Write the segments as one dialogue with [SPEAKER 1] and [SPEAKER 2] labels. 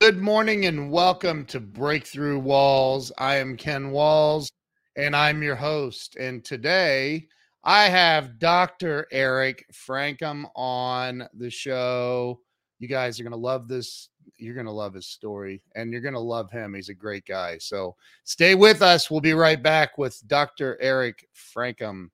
[SPEAKER 1] Good morning and welcome to Breakthrough Walls. I am Ken Walls and I'm your host. And today I have Dr. Eric Francom on the show. You guys are going to love this. You're going to love his story and you're going to love him. He's a great guy. So stay with us. We'll be right back with Dr. Eric Francom.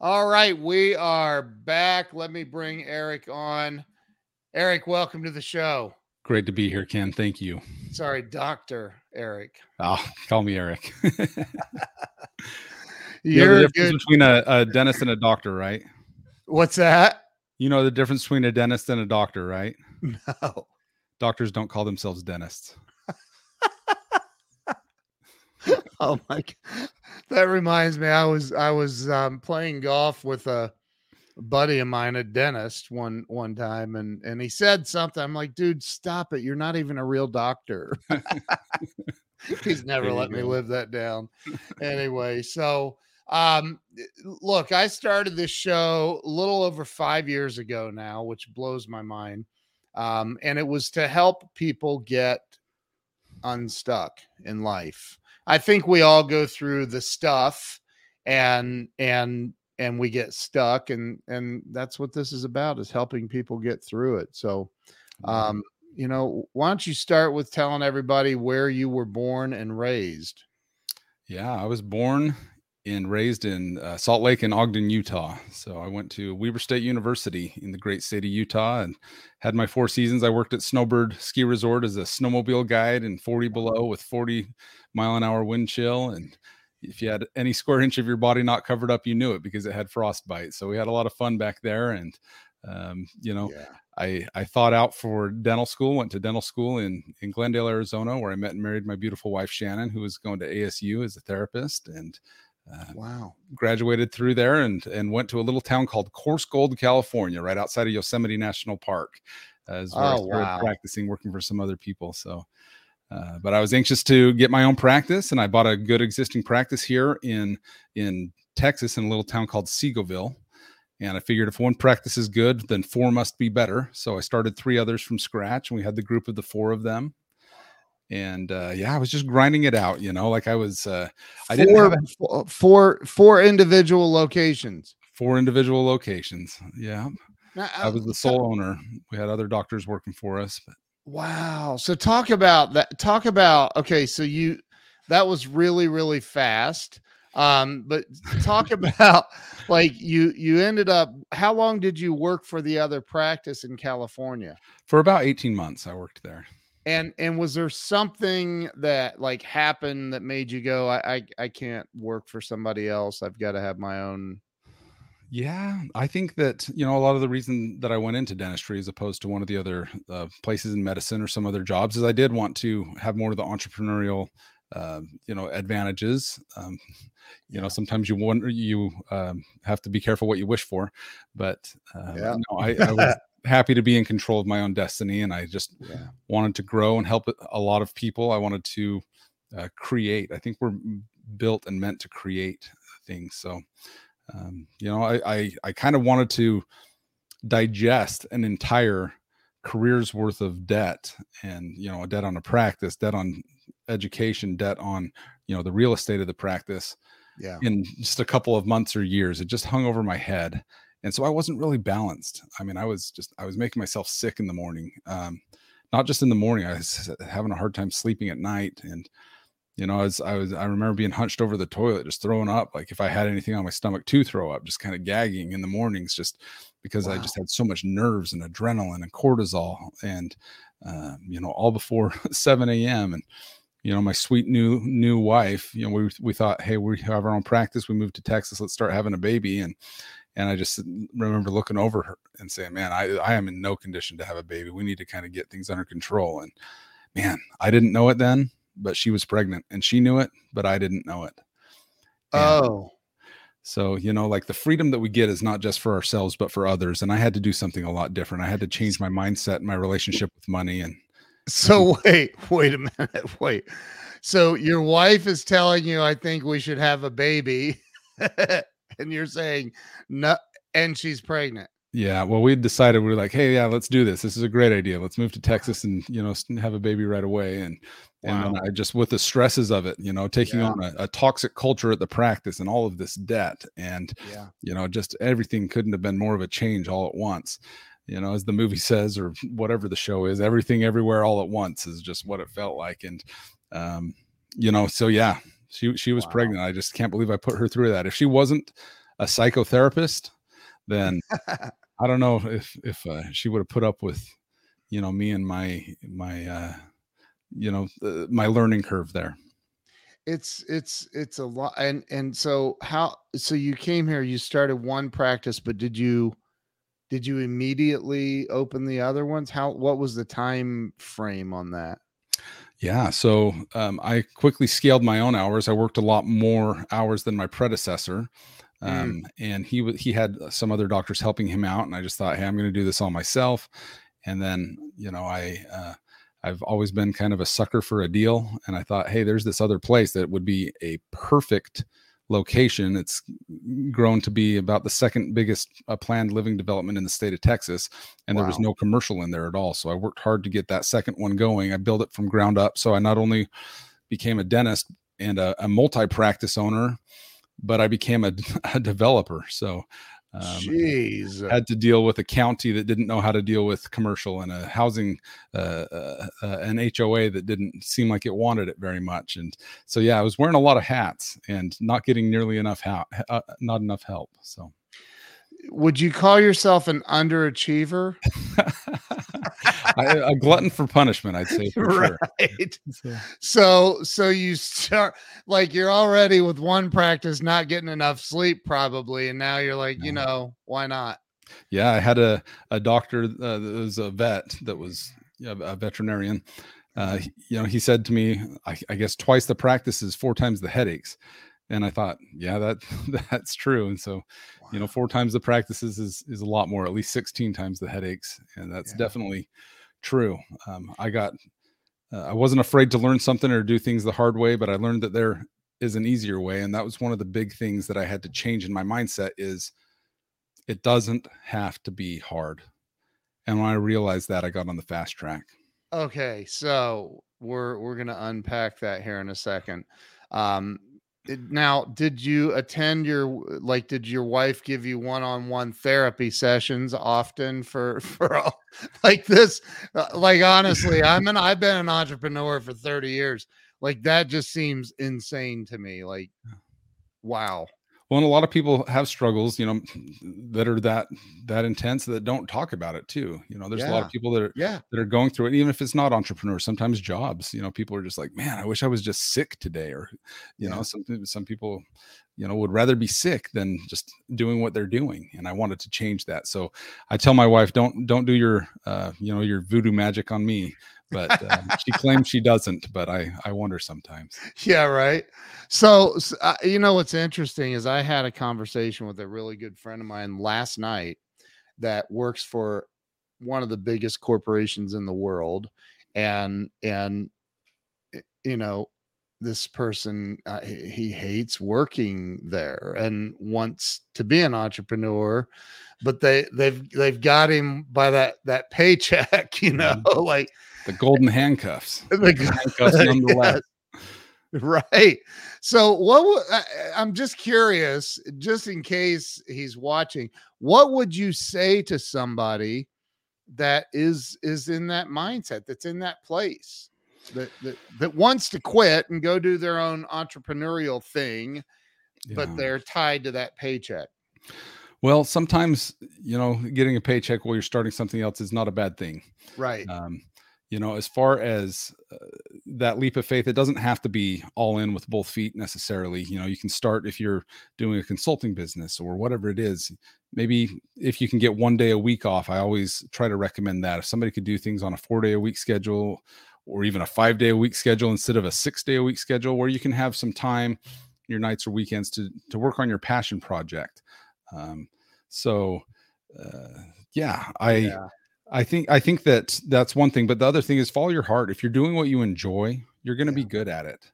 [SPEAKER 1] All right, we are back. Let me bring Eric on. Eric, welcome to the show.
[SPEAKER 2] Great to be here, Ken. Thank you.
[SPEAKER 1] Sorry, Dr. Eric.
[SPEAKER 2] Oh, call me Eric.
[SPEAKER 1] You're
[SPEAKER 2] you know the difference
[SPEAKER 1] good.
[SPEAKER 2] between a, a dentist and a doctor, right?
[SPEAKER 1] What's that?
[SPEAKER 2] You know the difference between a dentist and a doctor, right?
[SPEAKER 1] No.
[SPEAKER 2] Doctors don't call themselves dentists.
[SPEAKER 1] Oh my god. That reminds me, I was I was um, playing golf with a buddy of mine, a dentist, one one time, and and he said something. I'm like, dude, stop it. You're not even a real doctor. He's never let me live that down. anyway, so um look, I started this show a little over five years ago now, which blows my mind. Um, and it was to help people get unstuck in life. I think we all go through the stuff and and and we get stuck and and that's what this is about is helping people get through it. So um you know, why don't you start with telling everybody where you were born and raised?
[SPEAKER 2] Yeah, I was born and raised in uh, Salt Lake and Ogden, Utah. So I went to Weber State University in the great state of Utah and had my four seasons. I worked at Snowbird Ski Resort as a snowmobile guide in 40 below with 40 mile an hour wind chill. And if you had any square inch of your body not covered up, you knew it because it had frostbite. So we had a lot of fun back there. And, um, you know,
[SPEAKER 1] Yeah.
[SPEAKER 2] I, I thought out for dental school, went to dental school in, in Glendale, Arizona, where I met and married my beautiful wife, Shannon, who was going to ASU as a therapist and uh,
[SPEAKER 1] Wow.
[SPEAKER 2] graduated through there and, and went to a little town called Coarsegold, California, right outside of Yosemite National Park. As I
[SPEAKER 1] Oh, wow.
[SPEAKER 2] practicing, working for some other people. So, uh, but I was anxious to get my own practice, and I bought a good existing practice here in in Texas in a little town called Seagoville. And I figured if one practice is good, then four must be better. So I started three others from scratch, and we had the group of the four of them. And uh, yeah, I was just grinding it out, you know, like I was. Uh, I didn't
[SPEAKER 1] four,
[SPEAKER 2] have a-
[SPEAKER 1] four individual locations.
[SPEAKER 2] four individual locations. Yeah,
[SPEAKER 1] Now,
[SPEAKER 2] I was the sole owner. We had other doctors working for us. But
[SPEAKER 1] Wow. So talk about that. Talk about okay. So you that was really really fast. Um, but talk about like you you ended up. How long did you work for the other practice in California?
[SPEAKER 2] for about 18 months, I worked there.
[SPEAKER 1] And and was there something that like happened that made you go, I I, I can't work for somebody else. I've got to have my own.
[SPEAKER 2] Yeah, I think that you know a lot of the reason that I went into dentistry as opposed to one of the other uh, places in medicine or some other jobs is I did want to have more of the entrepreneurial, uh, you know, advantages. Um, you know, sometimes you wonder you um, have to be careful what you wish for, but uh,
[SPEAKER 1] Yeah.
[SPEAKER 2] no, I, I was happy to be in control of my own destiny, and I just
[SPEAKER 1] Yeah.
[SPEAKER 2] wanted to grow and help a lot of people. I wanted to uh, create. I think we're built and meant to create things. So, um, you know, I I, I kind of wanted to digest an entire career's worth of debt, and you know, a debt on a practice, debt on education, debt on you know the real estate of the practice
[SPEAKER 1] Yeah.
[SPEAKER 2] in just a couple of months or years. It just hung over my head. And so I wasn't really balanced. I mean, I was just, I was making myself sick in the morning. Um, not just in the morning, I was having a hard time sleeping at night. And, you know, I was, I was, I remember being hunched over the toilet, just throwing up. Like if I had anything on my stomach to throw up, just kind of gagging in the mornings, just because I just had so much nerves and adrenaline and cortisol and, uh, you know, all before 7 a.m. And, you know, my sweet new new wife, you know, we we thought, hey, we have our own practice. We moved to Texas. Let's start having a baby. And and I just remember looking over her and saying, man, I I am in no condition to have a baby. We need to kind of get things under control. And man, I didn't know it then, but she was pregnant and she knew it, but I didn't know it. And
[SPEAKER 1] Oh,
[SPEAKER 2] so, you know, like the freedom that we get is not just for ourselves, but for others. And I had to do something a lot different. I had to change my mindset and my relationship with money. And
[SPEAKER 1] so wait, wait a minute, wait. So your wife is telling you, I think we should have a baby, and you're saying no, and she's pregnant.
[SPEAKER 2] yeah, well, we decided we were like, hey, yeah, let's do this. This is a great idea. Let's move to Texas and, you know, have a baby right away. And, and
[SPEAKER 1] Wow.
[SPEAKER 2] I just, with the stresses of it, you know, taking
[SPEAKER 1] Yeah.
[SPEAKER 2] on a, a toxic culture at the practice and all of this debt and,
[SPEAKER 1] Yeah.
[SPEAKER 2] you know, just everything couldn't have been more of a change all at once. You know, as the movie says, or whatever the show is, everything everywhere all at once is just what it felt like. And, um, you know, so yeah, she she was
[SPEAKER 1] Wow.
[SPEAKER 2] pregnant. I just can't believe I put her through that. If she wasn't a psychotherapist, then I don't know if if uh, she would have put up with, you know, me and my my uh, you know uh, my learning curve there.
[SPEAKER 1] it's it's it's a lot and and so how so you came here you started one practice but did you did you immediately open the other ones how what was the time frame on that
[SPEAKER 2] Yeah, so um, I quickly scaled my own hours. I worked a lot more hours than my predecessor,
[SPEAKER 1] Mm.
[SPEAKER 2] um, and he wa he had some other doctors helping him out. And I just thought, hey, I'm going to do this all myself. And then, you know, I uh, I've always been kind of a sucker for a deal, and I thought, hey, there's this other place that would be a perfect location. It's grown to be about the second biggest uh, planned living development in the state of Texas, and there was no commercial in there at all. So I worked hard to get that second one going. I built it from ground up. So I not only became a dentist and a, a multi-practice owner, but I became a, a developer. So um,
[SPEAKER 1] jeez
[SPEAKER 2] had to deal with a county that didn't know how to deal with commercial and a housing uh, uh, uh, an HOA that didn't seem like it wanted it very much. And so yeah I was wearing a lot of hats and not getting nearly enough help uh, not enough help. So
[SPEAKER 1] would you call yourself an underachiever?
[SPEAKER 2] I, a glutton for punishment I'd say for sure.
[SPEAKER 1] Right.
[SPEAKER 2] So,
[SPEAKER 1] so so you start like you're already with one practice not getting enough sleep probably and now you're like you know why not?
[SPEAKER 2] Yeah I had a, a doctor uh, that was a vet that was yeah, a veterinarian. Uh, you know he said to me I, I guess twice the practice is four times the headaches and i thought yeah that that's true and so you know four times the practices is is a lot more at least 16 times the headaches and that's
[SPEAKER 1] Yeah.
[SPEAKER 2] definitely true um, i got uh, i wasn't afraid to learn something or do things the hard way but i learned that there is an easier way and that was one of the big things that i had to change in my mindset is it doesn't have to be hard and when i realized that i got on the fast track
[SPEAKER 1] Okay, so we're we're gonna unpack that here in a second. Um, now, did you attend your like? Did your wife give you one-on-one therapy sessions often for for all, like this? Uh, Like honestly, I'm an I've been an entrepreneur for 30 years. Like that just seems insane to me. Like, wow.
[SPEAKER 2] Well, and a lot of people have struggles, you know, that are that that intense that don't talk about it too. You know, there's a lot of people that are
[SPEAKER 1] Yeah,
[SPEAKER 2] that are going through it, even if it's not entrepreneurs. Sometimes jobs, you know, people are just like, man, I wish I was just sick today, or you
[SPEAKER 1] Yeah.
[SPEAKER 2] know, some some people, you know, would rather be sick than just doing what they're doing. And I wanted to change that, so I tell my wife, don't don't do your, uh, you know, your voodoo magic on me. But uh, she claims she doesn't, but I I wonder sometimes.
[SPEAKER 1] yeah, right. So, s- uh, you know what's interesting is I had a conversation with a really good friend of mine last night that works for one of the biggest corporations in the world, and and you know this person uh, he he hates working there and wants to be an entrepreneur but they they've they've got him by that that paycheck you know like
[SPEAKER 2] The golden handcuffs.
[SPEAKER 1] the
[SPEAKER 2] handcuffs nonetheless.
[SPEAKER 1] Right. So, what wo- I, I- I'm just curious, just in case he's watching, what would you say to somebody that is is in that mindset, that's in that place, that that, that wants to quit and go do their own entrepreneurial thing, but they're tied to that paycheck?
[SPEAKER 2] Well, sometimes you know, getting a paycheck while you're starting something else is not a bad thing.
[SPEAKER 1] Right.
[SPEAKER 2] Um, you know, as far as uh, that leap of faith, it doesn't have to be all in with both feet necessarily. You know, you can start if you're doing a consulting business or whatever it is. Maybe if you can get one day a week off, I always try to recommend that. If somebody could do things on a four day a week schedule or even a five day a week schedule instead of a six day a week schedule where you can have some time your nights or weekends to to work on your passion project um, so uh, yeah i yeah. I think i think that that's one thing but the other thing is follow your heart if you're doing what you enjoy you're going to yeah. be good at it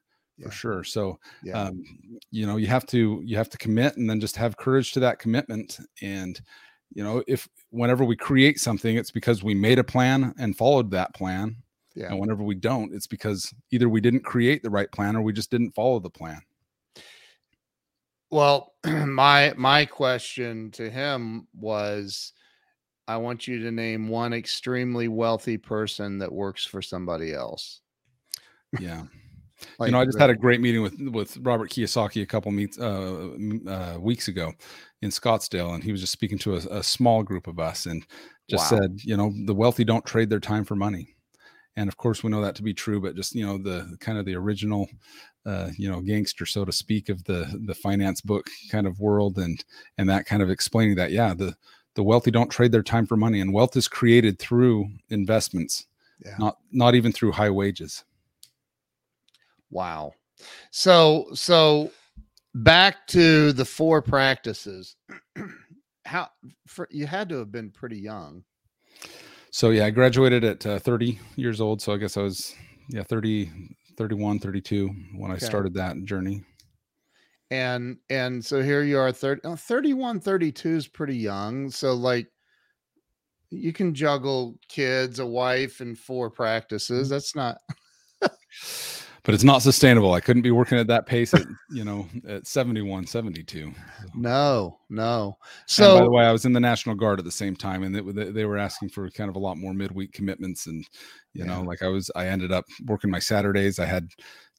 [SPEAKER 2] for sure so yeah. um, you know you have to you have to commit and then just have courage to that commitment and you know if whenever we create something it's because we made a plan and followed that plan yeah. and whenever we don't it's because either we didn't create the right plan or we just didn't follow the plan
[SPEAKER 1] well my my question to him was i want you to name one extremely wealthy person that works for somebody else
[SPEAKER 2] yeah like, you know, I just had a great meeting with with Robert Kiyosaki a couple meets uh, uh, weeks ago in Scottsdale, and he was just speaking to a, a small group of us, and just wow. said, you know, the wealthy don't trade their time for money, and of course we know that to be true. But just you know, the kind of the original, uh, you know, gangster, so to speak, of the the finance book kind of world, and and that kind of explaining that, yeah, the the wealthy don't trade their time for money, and wealth is created through investments, yeah. not not even through high wages.
[SPEAKER 1] Wow. So so back to the four practices. How for you had to have been pretty young.
[SPEAKER 2] So yeah, I graduated at uh, 30 years old. So I guess I was yeah 30, 31, 32 when okay. I started that journey.
[SPEAKER 1] And and so here you are 30, oh, 31, 32 is pretty young. So like you can juggle kids, a wife, and four practices. Mm-hmm. That's not
[SPEAKER 2] but it's not sustainable. I couldn't be working at that pace at, you know, at 71, 72.
[SPEAKER 1] No, no. So,
[SPEAKER 2] and by the way, I was in the National Guard at the same time, and they, they were asking for kind of a lot more midweek commitments. And, you yeah. know, like I was, I ended up working my Saturdays. I had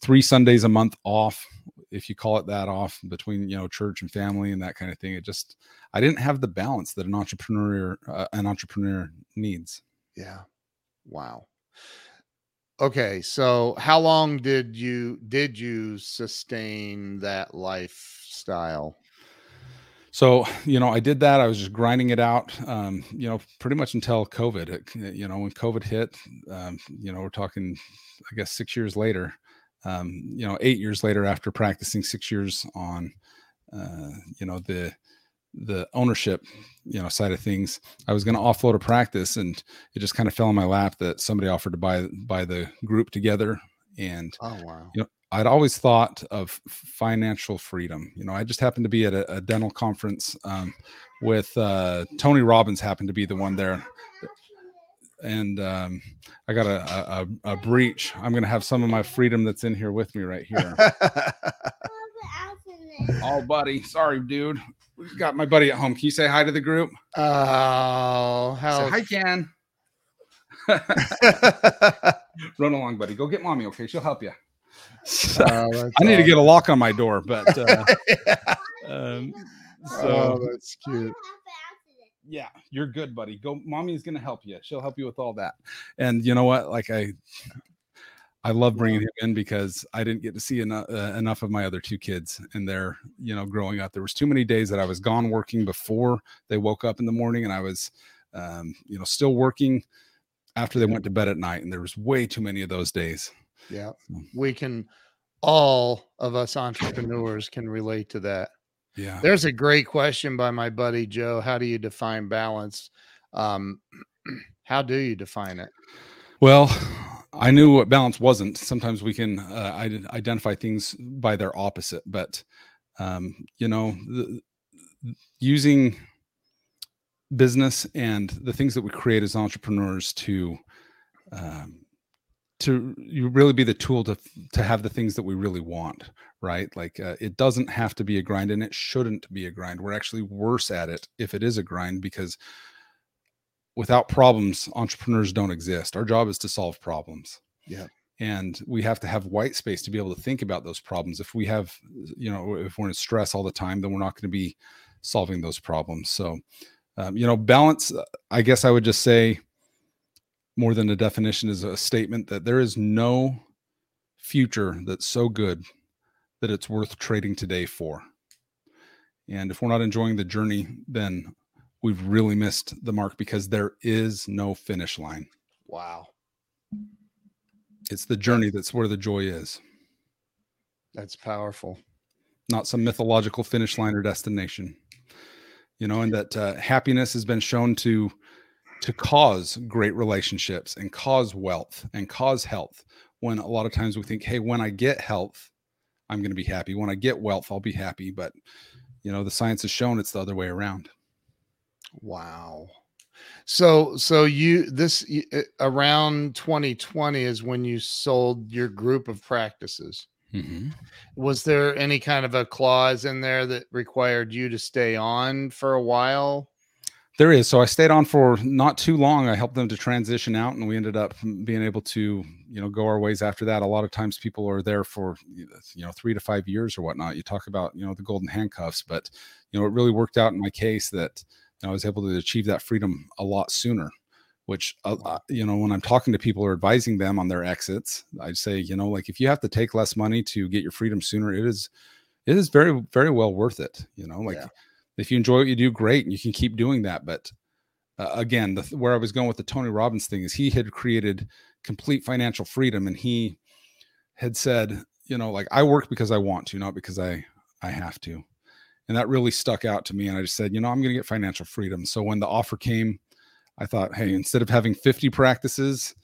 [SPEAKER 2] three Sundays a month off, if you call it that, off between, you know, church and family and that kind of thing. It just, I didn't have the balance that an entrepreneur, uh, an entrepreneur needs.
[SPEAKER 1] Yeah. Wow. Okay, so how long did you did you sustain that lifestyle?
[SPEAKER 2] So, you know, I did that. I was just grinding it out, um, you know, pretty much until COVID. It, you know, when COVID hit, um, you know, we're talking, I guess, six years later. Um, you know, eight years later, after practicing six years on, uh, you know, the the ownership you know side of things i was going to offload a practice and it just kind of fell in my lap that somebody offered to buy buy the group together. And
[SPEAKER 1] oh wow.
[SPEAKER 2] you know i'd always thought of financial freedom. You know i just happened to be at a, a dental conference um, with uh, tony robbins happened to be the one there and um, i got a, a, a breach i'm going to have some of my freedom that's in here with me right here oh buddy sorry dude We've got my buddy at home. Can you say hi to the group?
[SPEAKER 1] Oh, how
[SPEAKER 2] hi, Ken. Run along, buddy. Go get mommy. Okay, she'll help you. Oh, I need to get a lock on my door, but uh, yeah. um,
[SPEAKER 1] so oh, that's cute.
[SPEAKER 2] Yeah, you're good, buddy. Go, mommy's gonna help you. She'll help you with all that. And you know what? Like I, I love bringing him in because I didn't get to see enough, uh, enough of my other two kids and their, you know, growing up. There was too many days that I was gone working before they woke up in the morning, and I was, um, you know, still working after they went to bed at night. And there was way too many of those days.
[SPEAKER 1] Yeah, we can. All of us entrepreneurs can relate to that.
[SPEAKER 2] Yeah.
[SPEAKER 1] There's a great question by my buddy Joe. How do you define balance? Um, how do you define it?
[SPEAKER 2] Well, I knew what balance wasn't. Sometimes we can uh, identify things by their opposite, but um, you know, the, using business and the things that we create as entrepreneurs to um, to you really be the tool to to have the things that we really want right like uh, it doesn't have to be a grind and it shouldn't be a grind we're actually worse at it if it is a grind because without problems, entrepreneurs don't exist. Our job is to solve problems.
[SPEAKER 1] Yeah.
[SPEAKER 2] And we have to have white space to be able to think about those problems. If we have, you know, if we're in stress all the time, then we're not going to be solving those problems. So, um, you know, balance, I guess I would just say more than a definition is a statement that there is no future that's so good that it's worth trading today for. And if we're not enjoying the journey, then we've really missed the mark because there is no finish line.
[SPEAKER 1] Wow.
[SPEAKER 2] It's the journey that's where the joy is.
[SPEAKER 1] That's powerful.
[SPEAKER 2] Not some mythological finish line or destination. You know, and that uh, happiness has been shown to to cause great relationships and cause wealth and cause health. When a lot of times we think, hey, when I get health, I'm going to be happy. When I get wealth, I'll be happy. But you know, the science has shown it's the other way around.
[SPEAKER 1] Wow. So so you this uh, around 2020 is when you sold your group of practices.
[SPEAKER 2] Mm-hmm.
[SPEAKER 1] Was there any kind of a clause in there that required you to stay on for a while?
[SPEAKER 2] There is. So I stayed on for not too long. I helped them to transition out, and we ended up being able to, you know, go our ways after that. A lot of times, people are there for, you know, three to five years or whatnot. You talk about, you know, the golden handcuffs, but you know, it really worked out in my case that I was able to achieve that freedom a lot sooner. Which, uh, uh, you know, when I'm talking to people or advising them on their exits, I'd say, you know, like if you have to take less money to get your freedom sooner, it is, it is very, very well worth it. You know, like. Yeah if you enjoy what you do, great, and you can keep doing that. But uh, again, the, where I was going with the Tony Robbins thing is he had created complete financial freedom, and he had said, you know, like I work because I want to, not because I I have to, and that really stuck out to me. And I just said, you know, I'm going to get financial freedom. So when the offer came, I thought, hey, instead of having 50 practices,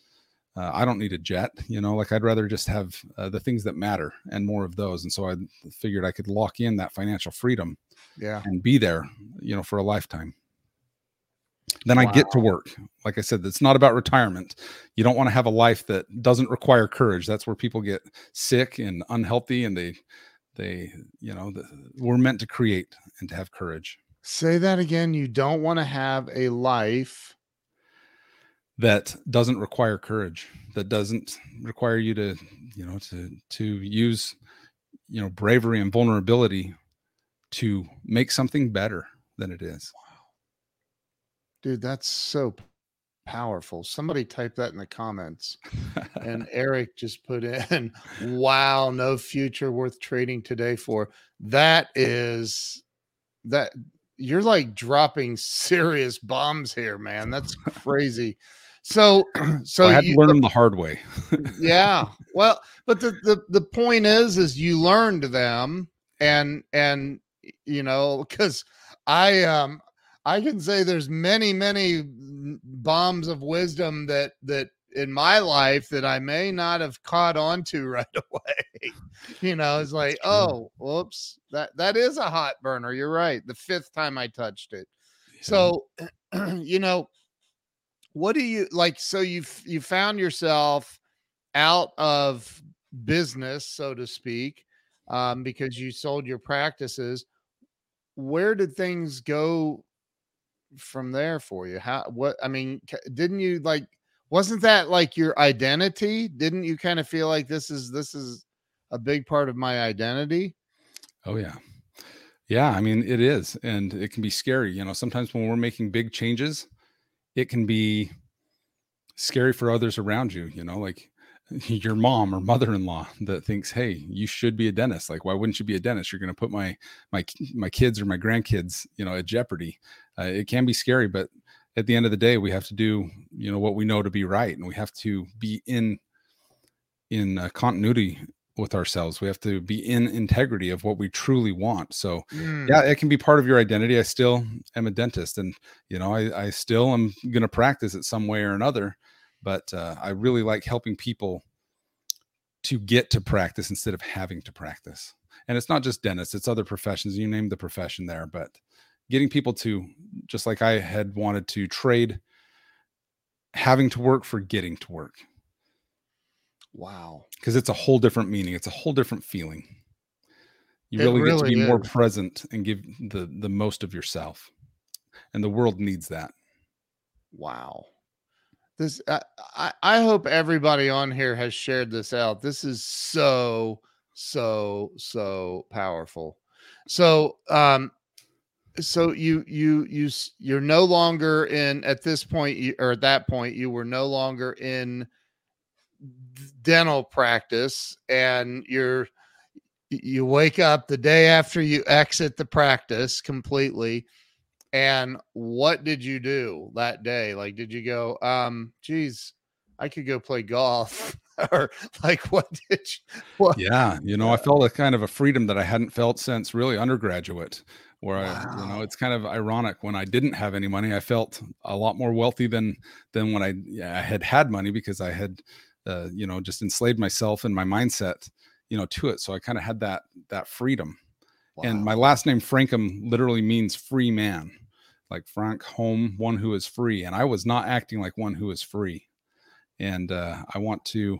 [SPEAKER 2] uh, I don't need a jet, you know, like I'd rather just have uh, the things that matter and more of those. And so I figured I could lock in that financial freedom
[SPEAKER 1] yeah.
[SPEAKER 2] and be there you know for a lifetime. Then wow. i get to work. Like i said it's not about retirement. You don't want to have a life that doesn't require courage. That's where people get sick and unhealthy and they they you know the, we're meant to create and to have courage.
[SPEAKER 1] Say that again. You don't want to have a life
[SPEAKER 2] that doesn't require courage that doesn't require you to you know to to use you know bravery and vulnerability to make something better than it is. Wow.
[SPEAKER 1] Dude, that's so powerful. Somebody type that in the comments. and Eric just put in, wow, no future worth trading today for. That is that you're like dropping serious bombs here, man. That's crazy. So, so
[SPEAKER 2] well, I had you, to learn them the hard way.
[SPEAKER 1] yeah. Well, but the, the the point is, is you learned them, and and you know, because I um I can say there's many many bombs of wisdom that that in my life that I may not have caught on to right away. you know, it's like, oh, whoops, that that is a hot burner. You're right. The fifth time I touched it. Yeah. So, you know, what do you like? So you've you found yourself out of business, so to speak, um, because you sold your practices where did things go from there for you? How what I mean, didn't you like wasn't that like your identity? Didn't you kind of feel like this is this is a big part of my identity?
[SPEAKER 2] Oh yeah. Yeah, I mean it is and it can be scary, you know, sometimes when we're making big changes, it can be scary for others around you, you know, like your mom or mother-in-law that thinks hey you should be a dentist. Like why wouldn't you be a dentist? You're going to put my my my kids or my grandkids you know at jeopardy. Uh, it can be scary but at the end of the day we have to do you know what we know to be right and we have to be in in uh, continuity with ourselves we have to be in integrity of what we truly want so mm. yeah it can be part of your identity i still am a dentist and you know i, I still am going to practice it some way or another but uh, I really like helping people to get to practice instead of having to practice. And it's not just dentists, it's other professions. You name the profession there, but getting people to just like I had wanted to trade having to work for getting to work.
[SPEAKER 1] Wow.
[SPEAKER 2] Because it's a whole different meaning, it's a whole different feeling. You really, really, get to be is. more present and give the the most of yourself. And the world needs that.
[SPEAKER 1] Wow. This I, I hope everybody on here has shared this out. This is so so so powerful. So um so you you you you're no longer in at this point you, or at that point you were no longer in dental practice and you're you wake up the day after you exit the practice completely and what did you do that day? Like, did you go, um, geez, I could go play golf? or like what did you, what?
[SPEAKER 2] Yeah, you know, I felt a kind of a freedom that I hadn't felt since really undergraduate. Where wow. I, you know, it's kind of ironic when I didn't have any money, I felt a lot more wealthy than than when I, yeah, I had had money because I had, uh, you know, just enslaved myself and my mindset, you know, to it. So I kind of had that that freedom. Wow. And my last name Francom literally means free man, like Frank Home, one who is free. And I was not acting like one who is free. And uh, I want to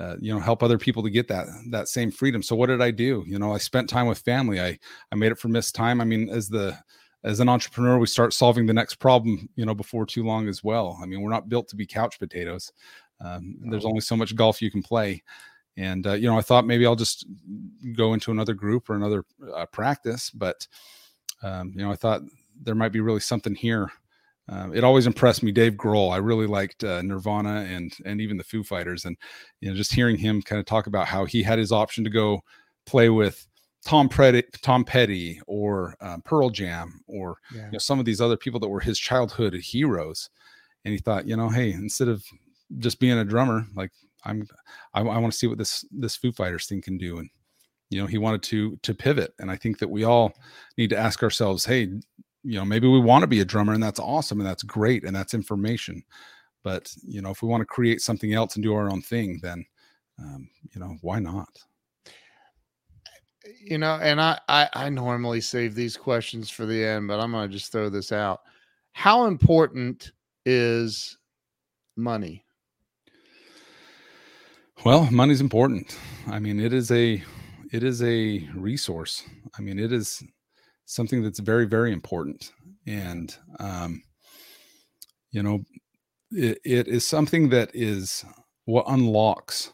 [SPEAKER 2] uh, you know help other people to get that that same freedom so what did i do you know i spent time with family i i made it for missed time i mean as the as an entrepreneur we start solving the next problem you know before too long as well i mean we're not built to be couch potatoes um, there's only so much golf you can play. And uh, you know i thought maybe i'll just go into another group or another uh, practice but um, you know i thought there might be really something here. Um, it always impressed me, Dave Grohl. I really liked uh, Nirvana and and even the Foo Fighters, and you know, just hearing him kind of talk about how he had his option to go play with Tom Petty, Tom Petty, or um, Pearl Jam, or yeah. you know, some of these other people that were his childhood heroes, and he thought, you know, hey, instead of just being a drummer, like I'm, I, I want to see what this this Foo Fighters thing can do, and you know, he wanted to to pivot, and I think that we all need to ask ourselves, hey, you know maybe we want to be a drummer and that's awesome and that's great and that's information but you know if we want to create something else and do our own thing then um, you know why not?
[SPEAKER 1] You know and I, I i normally save these questions for the end but i'm gonna just throw this out. How important is money
[SPEAKER 2] well money's important. I mean it is a it is a resource. I mean it is something that's very very important. And um, you know it, it is something that is what unlocks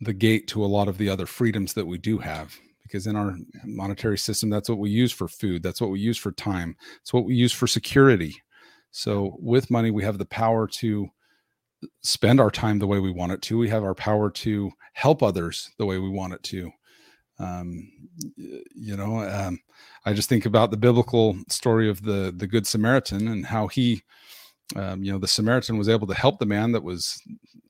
[SPEAKER 2] the gate to a lot of the other freedoms that we do have. Because in our monetary system that's what we use for food. That's what we use for time. It's what we use for security. So with money we have the power to spend our time the way we want it to. We have our power to help others the way we want it to. Um, you know um, i just think about the biblical story of the the good samaritan and how he um, you know the samaritan was able to help the man that was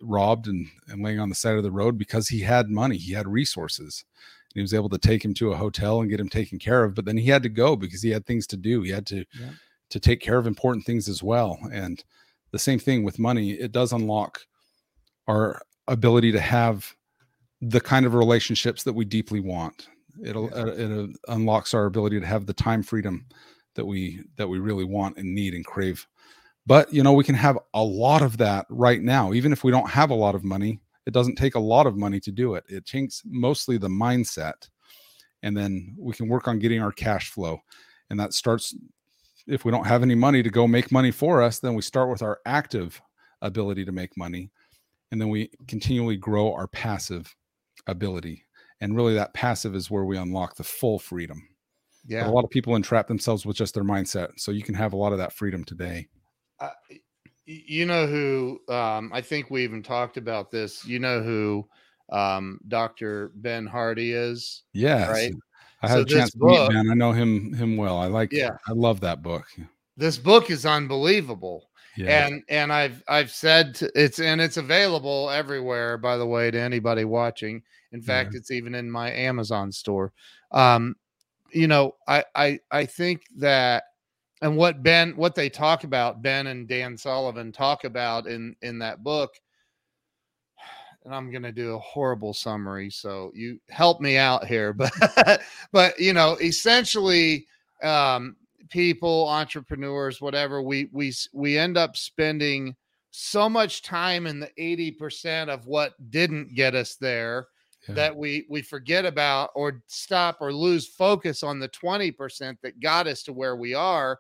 [SPEAKER 2] robbed and, and laying on the side of the road because he had money he had resources. And he was able to take him to a hotel and get him taken care of but then he had to go because he had things to do. He had to yeah. to take care of important things as well. And the same thing with money it does unlock our ability to have the kind of relationships that we deeply want. It'll yeah. uh, it uh, unlocks our ability to have the time freedom that we that we really want and need and crave. But you know, we can have a lot of that right now, even if we don't have a lot of money. It doesn't take a lot of money to do it. It takes mostly the mindset, and then we can work on getting our cash flow, and that starts. If we don't have any money to go make money for us, then we start with our active ability to make money, and then we continually grow our passive ability. And really, that passive is where we unlock the full freedom. Yeah. But a lot of people entrap themselves with just their mindset. So you can have a lot of that freedom today.
[SPEAKER 1] Uh, you know who, um, I think we even talked about this. You know who um, Dr. Ben Hardy is?
[SPEAKER 2] Yes. Right. I had so a chance to meet Ben. I know him him well. I like yeah. I love that book.
[SPEAKER 1] This book is unbelievable. Yeah. And and I've I've said to, it's and it's available everywhere by the way to anybody watching. In fact, yeah. it's even in my Amazon store. Um you know, I I I think that and what Ben what they talk about Ben and Dan Sullivan talk about in in that book and I'm going to do a horrible summary so you help me out here but but you know essentially um people, entrepreneurs, whatever, we we we end up spending so much time in the 80% of what didn't get us there yeah. that we we forget about or stop or lose focus on the 20% that got us to where we are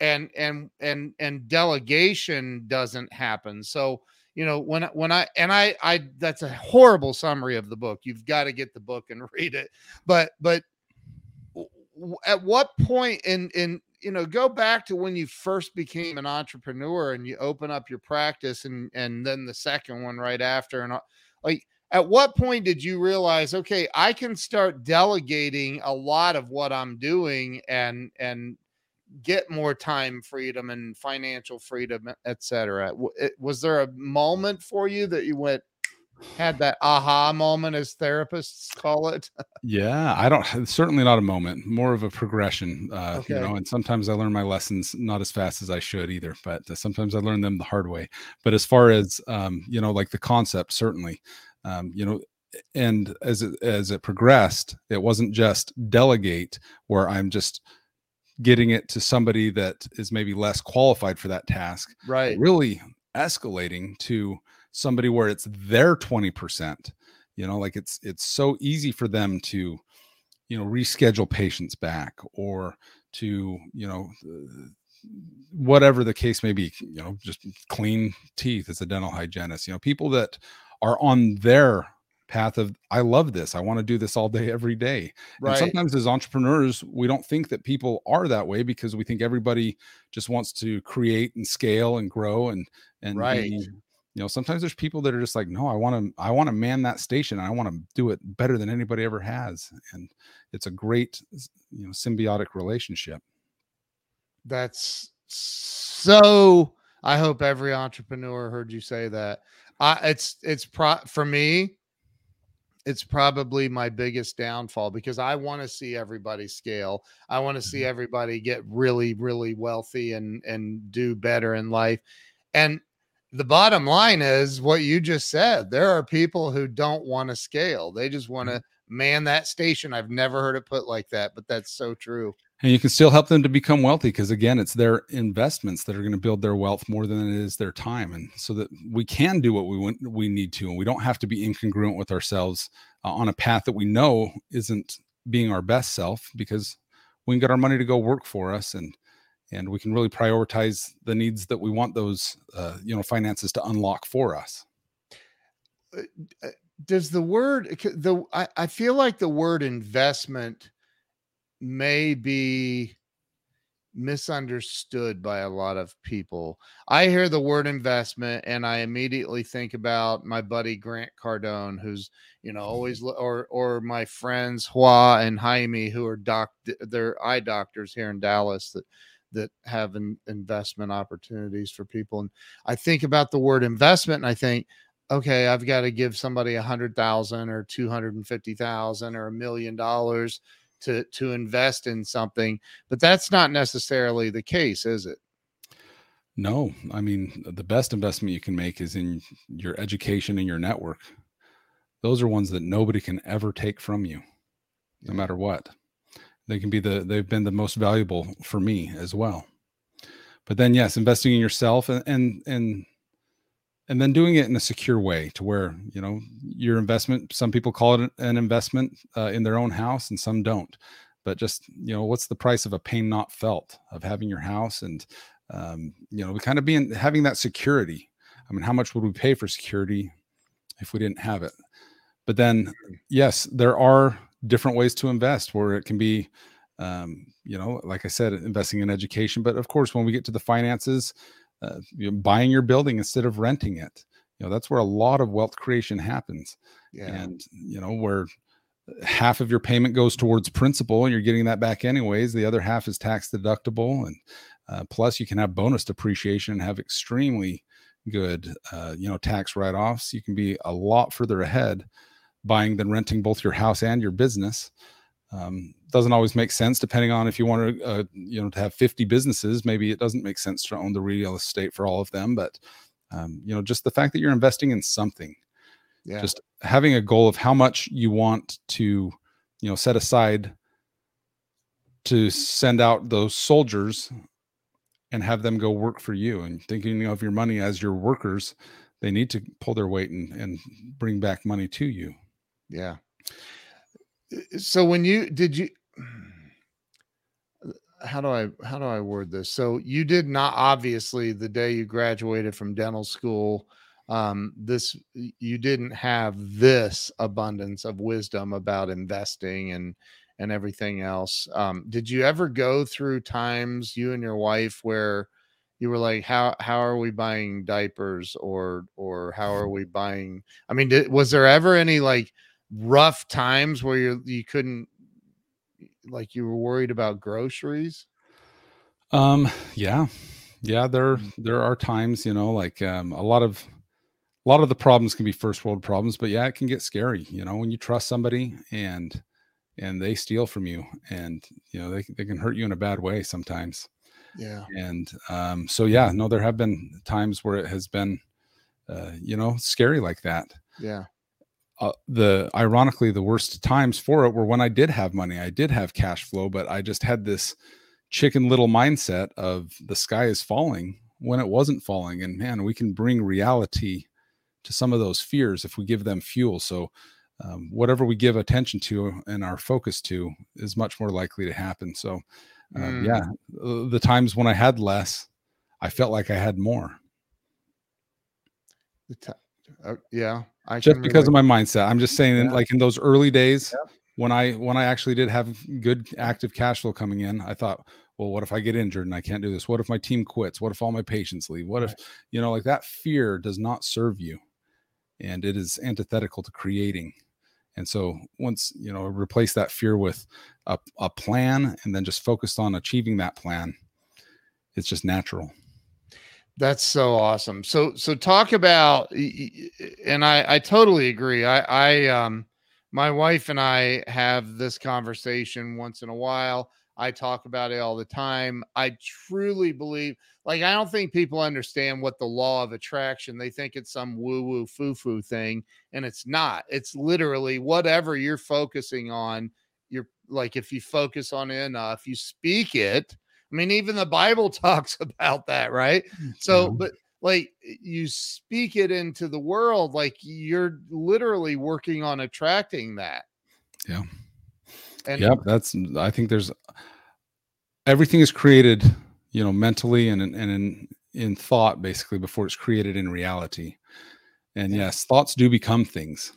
[SPEAKER 1] and and and and delegation doesn't happen. So, you know, when when I and I I that's a horrible summary of the book. You've got to get the book and read it. But but at what point in in you know go back to when you first became an entrepreneur and you open up your practice and and then the second one right after and like at what point did you realize okay i can start delegating a lot of what i'm doing and and get more time freedom and financial freedom etc was there a moment for you that you went had that aha moment, as therapists call it?
[SPEAKER 2] yeah, I don't. Certainly not a moment. More of a progression. Uh, okay. You know, and sometimes I learn my lessons not as fast as I should either, but uh, sometimes I learn them the hard way. But as far as um, you know, like the concept, certainly, um, you know, and as it as it progressed, it wasn't just delegate where I'm just getting it to somebody that is maybe less qualified for that task.
[SPEAKER 1] Right.
[SPEAKER 2] Really escalating to somebody where it's their 20%. You know, like it's it's so easy for them to, you know, reschedule patients back or to, you know, whatever the case may be, you know, just clean teeth as a dental hygienist, you know, people that are on their path of I love this. I want to do this all day every day. Right. And sometimes as entrepreneurs, we don't think that people are that way because we think everybody just wants to create and scale and grow and and
[SPEAKER 1] right.
[SPEAKER 2] You know, sometimes there's people that are just like, no, I want to I want to man that station. I want to do it better than anybody ever has. And it's a great you know symbiotic relationship.
[SPEAKER 1] That's so I hope every entrepreneur heard you say that. I it's it's pro for me it's probably my biggest downfall because I want to see everybody scale. I want to see mm-hmm. everybody get really, really wealthy and and do better in life. And the bottom line is what you just said. There are people who don't want to scale. They just want to mm-hmm. man that station. I've never heard it put like that, but that's so true
[SPEAKER 2] and you can still help them to become wealthy because again it's their investments that are going to build their wealth more than it is their time. And so that we can do what we want we need to and we don't have to be incongruent with ourselves uh, on a path that we know isn't being our best self because we can get our money to go work for us and and we can really prioritize the needs that we want those uh, you know finances to unlock for us.
[SPEAKER 1] Uh, uh, does the word the I, I feel like the word investment may be misunderstood by a lot of people. I hear the word investment and I immediately think about my buddy Grant Cardone who's, you know, mm-hmm. always or or my friends Hua and Jaime who are doc they're eye doctors here in Dallas that that have an investment opportunities for people and I think about the word investment and I think okay, I've got to give somebody a hundred thousand or two hundred and fifty thousand or a million dollars to to invest in something but that's not necessarily the case is it?
[SPEAKER 2] No i mean the best investment you can make is in your education and your network. Those are ones that nobody can ever take from you no matter what. They can be the they've been the most valuable for me as well. But then yes investing in yourself and and and and then doing it in a secure way to where you know your investment some people call it an investment uh, in their own house and some don't. But just you know what's the price of a pain not felt of having your house and um, you know we kind of being having that security. I mean how much would we pay for security if we didn't have it? But then yes there are different ways to invest where it can be um, you know like i said investing in education. But of course when we get to the finances uh, you know, buying your building instead of renting it. You know, that's where a lot of wealth creation happens. Yeah. And, you know, where half of your payment goes towards principal and you're getting that back anyways. The other half is tax deductible. And uh, plus, you can have bonus depreciation and have extremely good, uh, you know, tax write offs. You can be a lot further ahead buying than renting both your house and your business. Um, doesn't always make sense depending on if you want to, uh, you know, to have 50 businesses. Maybe it doesn't make sense to own the real estate for all of them, but um, you know, just the fact that you're investing in something, yeah. just having a goal of how much you want to, you know, set aside to send out those soldiers and have them go work for you and thinking of your money as your workers they need to pull their weight and, and bring back money to you
[SPEAKER 1] yeah so when you did you how do I how do I word this? So you did not obviously the day you graduated from dental school um this you didn't have this abundance of wisdom about investing and and everything else. Um did you ever go through times you and your wife where you were like how how are we buying diapers or or how are we buying I mean did, was there ever any like rough times where you you couldn't like you were worried about groceries?
[SPEAKER 2] Um yeah. Yeah, there mm. there are times, you know, like um a lot of a lot of the problems can be first world problems, but yeah, it can get scary. You know, when you trust somebody and and they steal from you, and you know they they can hurt you in a bad way sometimes.
[SPEAKER 1] Yeah.
[SPEAKER 2] And um, so yeah, no, there have been times where it has been, uh, you know, scary like that.
[SPEAKER 1] Yeah.
[SPEAKER 2] Uh, the ironically the worst times for it were when I did have money, I did have cash flow, but I just had this chicken little mindset of the sky is falling when it wasn't falling, and man, we can bring reality to some of those fears if we give them fuel. So, um, whatever we give attention to and our focus to is much more likely to happen. So, uh, mm. yeah, the times when I had less, I felt like I had more.
[SPEAKER 1] The t- uh, yeah,
[SPEAKER 2] I just because of my mindset. I'm just saying, yeah. like in those early days, yeah. when I when I actually did have good active cash flow coming in, I thought, well, what if I get injured and I can't do this? What if my team quits? What if all my patients leave? What right. if you know, like that fear does not serve you and it is antithetical to creating. And so once you know replace that fear with a, a plan and then just focused on achieving that plan, it's just natural.
[SPEAKER 1] That's so awesome. So so talk about and I I totally agree. I I um my wife and I have this conversation once in a while. I talk about it all the time. I truly believe, like, I don't think people understand what the law of attraction. They think it's some woo woo foo foo thing, and it's not. It's literally whatever you're focusing on. You're like, if you focus on it enough, you speak it. I mean, even the Bible talks about that, right? Mm, so, but like you speak it into the world, like you're literally working on attracting that.
[SPEAKER 2] Yeah. And yep, that's mm, I think there's everything is created, you know, mentally and and in in thought basically before it's created in reality. And yes, thoughts do become things.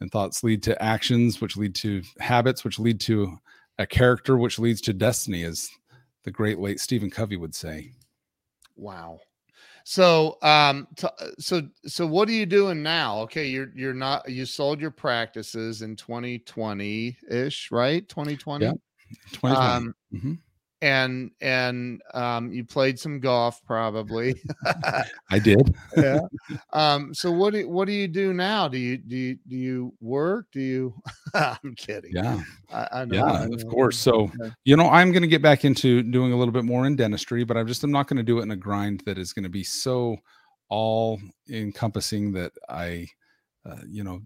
[SPEAKER 2] And thoughts lead to actions which lead to habits which lead to a character which leads to destiny as the great late Stephen Covey would say.
[SPEAKER 1] Wow. So, um, t- so, so what are you doing now? Okay, you're you're not you sold your practices in 2020 ish, right? 2020. Yeah, 2020. Um, mm-hmm and and um, you played some golf probably.
[SPEAKER 2] I did.
[SPEAKER 1] Yeah. Um, so what do what do you do now? Do you do you do you work? Do you i'm kidding.
[SPEAKER 2] Yeah. I, I know, yeah of course. So okay. you know i'm going to get back into doing a little bit more in dentistry but i'm just i'm not going to do it in a grind that is going to be so all encompassing that i uh, you know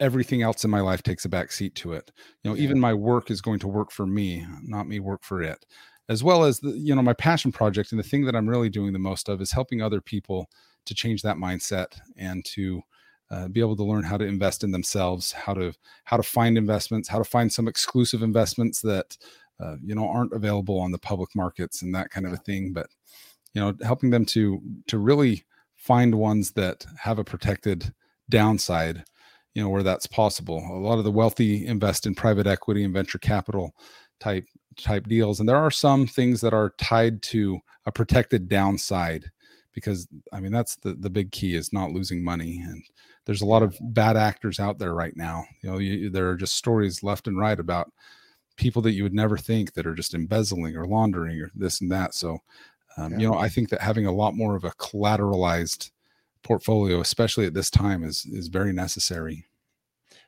[SPEAKER 2] everything else in my life takes a back seat to it. You know, yeah. even my work is going to work for me, not me work for it. As well as the, you know, my passion project and the thing that I'm really doing the most of is helping other people to change that mindset and to uh, be able to learn how to invest in themselves, how to how to find investments, how to find some exclusive investments that uh, you know aren't available on the public markets and that kind of a thing. But you know, helping them to to really find ones that have a protected downside you know where that's possible. A lot of the wealthy invest in private equity and venture capital type type deals and there are some things that are tied to a protected downside because i mean that's the the big key is not losing money and there's a lot of bad actors out there right now. You know you, there are just stories left and right about people that you would never think that are just embezzling or laundering or this and that. So um, yeah. you know i think that having a lot more of a collateralized portfolio, especially at this time, is is very necessary.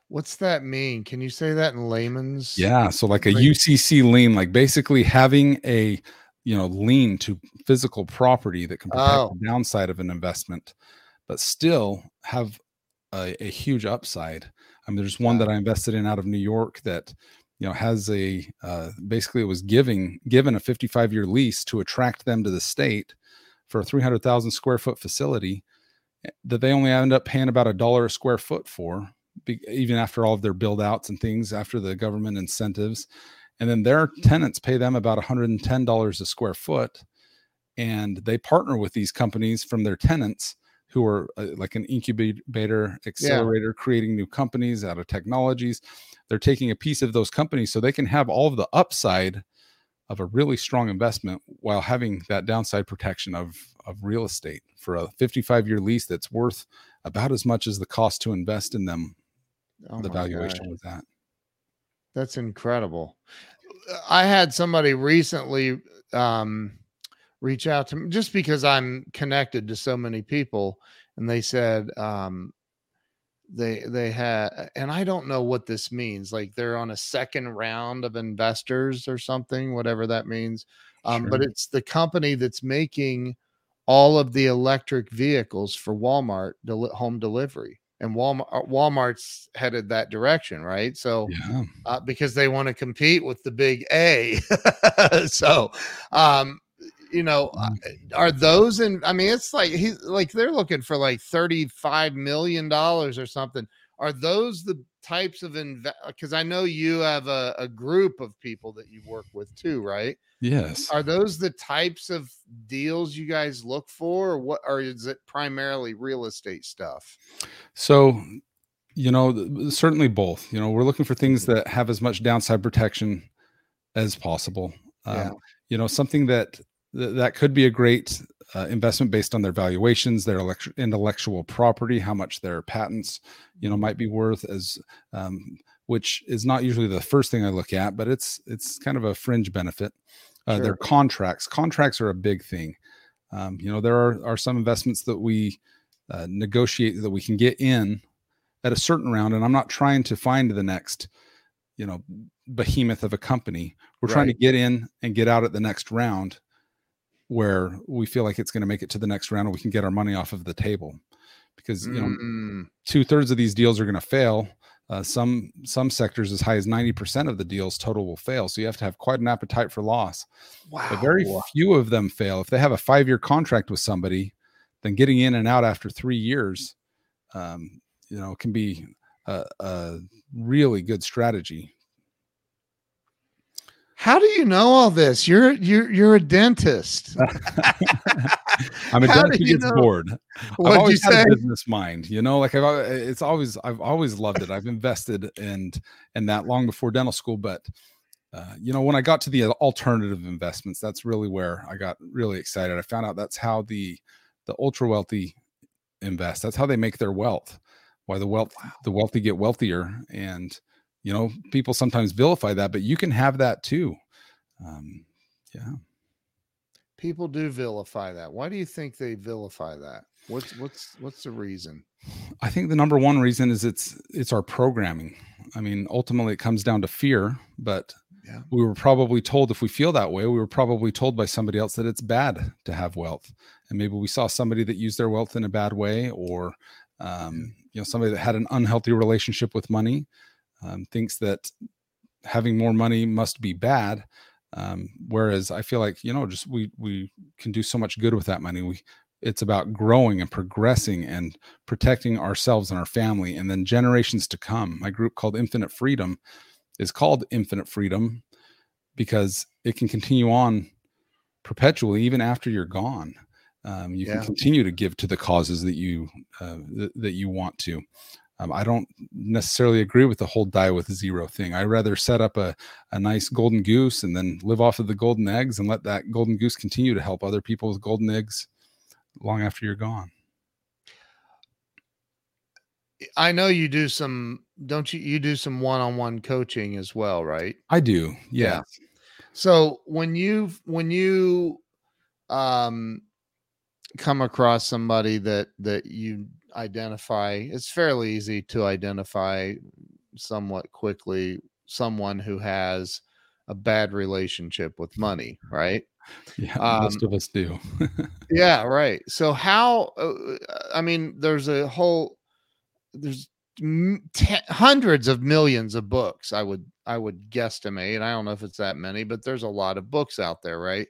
[SPEAKER 1] What's that mean? Can you say that in layman's?
[SPEAKER 2] Yeah, so like a UCC lien, like basically having a you know lien to physical property that can protect oh. the downside of an investment, but still have a, a huge upside. I mean, there's one yeah. that I invested in out of New York that you know has a uh, basically it was giving given a 55 year lease to attract them to the state for a 300,000 square foot facility that they only end up paying about a dollar a square foot for, even after all of their build outs and things, after the government incentives. And then their tenants pay them about $110 a square foot. And they partner with these companies from their tenants who are uh, like an incubator accelerator, yeah. creating new companies out of technologies. They're taking a piece of those companies so they can have all of the upside of a really strong investment while having that downside protection of of real estate for a 55 year lease that's worth about as much as the cost to invest in them. Oh the valuation God. with that.
[SPEAKER 1] That's incredible. I had somebody recently um, reach out to me just because I'm connected to so many people. and they said um, they they had, and I don't know what this means. Like they're on a second round of investors or something, whatever that means. Um,
[SPEAKER 2] Sure.
[SPEAKER 1] But it's the company that's making all of the electric vehicles for Walmart deli- home delivery, and Walmart uh, Walmart's headed that direction, right? So
[SPEAKER 2] Yeah.
[SPEAKER 1] uh, because they want to compete with the big A. so, um, you know, uh, are those in? I mean, it's like he's like they're looking for like thirty-five million dollars or something. Are those the types of invest? Because I know you have a, a group of people that you work with too, right?
[SPEAKER 2] Yes.
[SPEAKER 1] Are those the types of deals you guys look for, or what? Or is it primarily real estate stuff?
[SPEAKER 2] So, you know, certainly both. You know, we're looking for things that have as much downside protection as possible.
[SPEAKER 1] Yeah.
[SPEAKER 2] Um, you know, something that th- that could be a great uh, investment based on their valuations, their elect- intellectual property, how much their patents, you know, might be worth as um, which is not usually the first thing I look at, but it's it's kind of a fringe benefit. Uh, Their contracts, contracts are a big thing. Um, you know, there are are some investments that we uh, negotiate that we can get in at a certain round, and I'm not trying to find the next, you know, behemoth of a company. We're trying to get in and get out at the next round where we feel like it's going to make it to the next round and we can get our money off of the table because you know
[SPEAKER 1] Mm,
[SPEAKER 2] two thirds of these deals are going to fail. Uh, some some sectors as high as 90% of the deals total will fail. So you have to have quite an appetite for loss.
[SPEAKER 1] wow.
[SPEAKER 2] But very few of them fail. If they have a five year contract with somebody, then getting in and out after three years, um, you know, can be a, a really good strategy.
[SPEAKER 1] How do you know all this? You're you're you're a dentist.
[SPEAKER 2] I'm a dentist who
[SPEAKER 1] you
[SPEAKER 2] gets
[SPEAKER 1] know?
[SPEAKER 2] bored. I've
[SPEAKER 1] What'd you
[SPEAKER 2] always had
[SPEAKER 1] say?
[SPEAKER 2] a business mind, you know, like I've it's always I've always loved it. I've invested and and that long before dental school, but uh, you know, when I got to the alternative investments, that's really where I got really excited. I found out that's how the the ultra wealthy invest. That's how they make their wealth. Why the wealth the wealthy get wealthier, and you know, people sometimes vilify that, but you can have that too. Um, yeah.
[SPEAKER 1] People do vilify that. Why do you think they vilify that? What's what's what's the reason?
[SPEAKER 2] I think the number one reason is it's it's our programming. I mean, ultimately it comes down to fear, but
[SPEAKER 1] Yeah.
[SPEAKER 2] we were probably told if we feel that way, we were probably told by somebody else that it's bad to have wealth. And maybe we saw somebody that used their wealth in a bad way or um, you know, somebody that had an unhealthy relationship with money um, thinks that having more money must be bad. Um, whereas I feel like, you know, just we we can do so much good with that money. We it's about growing and progressing and protecting ourselves and our family and then generations to come. My group called Infinite Freedom is called Infinite Freedom because it can continue on perpetually even after you're gone. Um, you
[SPEAKER 1] Yeah.
[SPEAKER 2] can continue to give to the causes that you uh, th- that you want to. Um, I don't necessarily agree with the whole die with zero thing. I rather set up a, a nice golden goose and then live off of the golden eggs and let that golden goose continue to help other people with golden eggs long after you're gone.
[SPEAKER 1] I know you do some don't you you do some one-on-one coaching as well, right?
[SPEAKER 2] I do.
[SPEAKER 1] Yeah.
[SPEAKER 2] Yes.
[SPEAKER 1] So when you when you um come across somebody that that you identify, it's fairly easy to identify somewhat quickly someone who has a bad relationship with money, right?
[SPEAKER 2] Yeah. most
[SPEAKER 1] Um,
[SPEAKER 2] of us do.
[SPEAKER 1] Yeah, right. So how uh, I mean there's a whole there's hundreds of millions of books I would I would guesstimate. I don't know if it's that many, but there's a lot of books out there, right?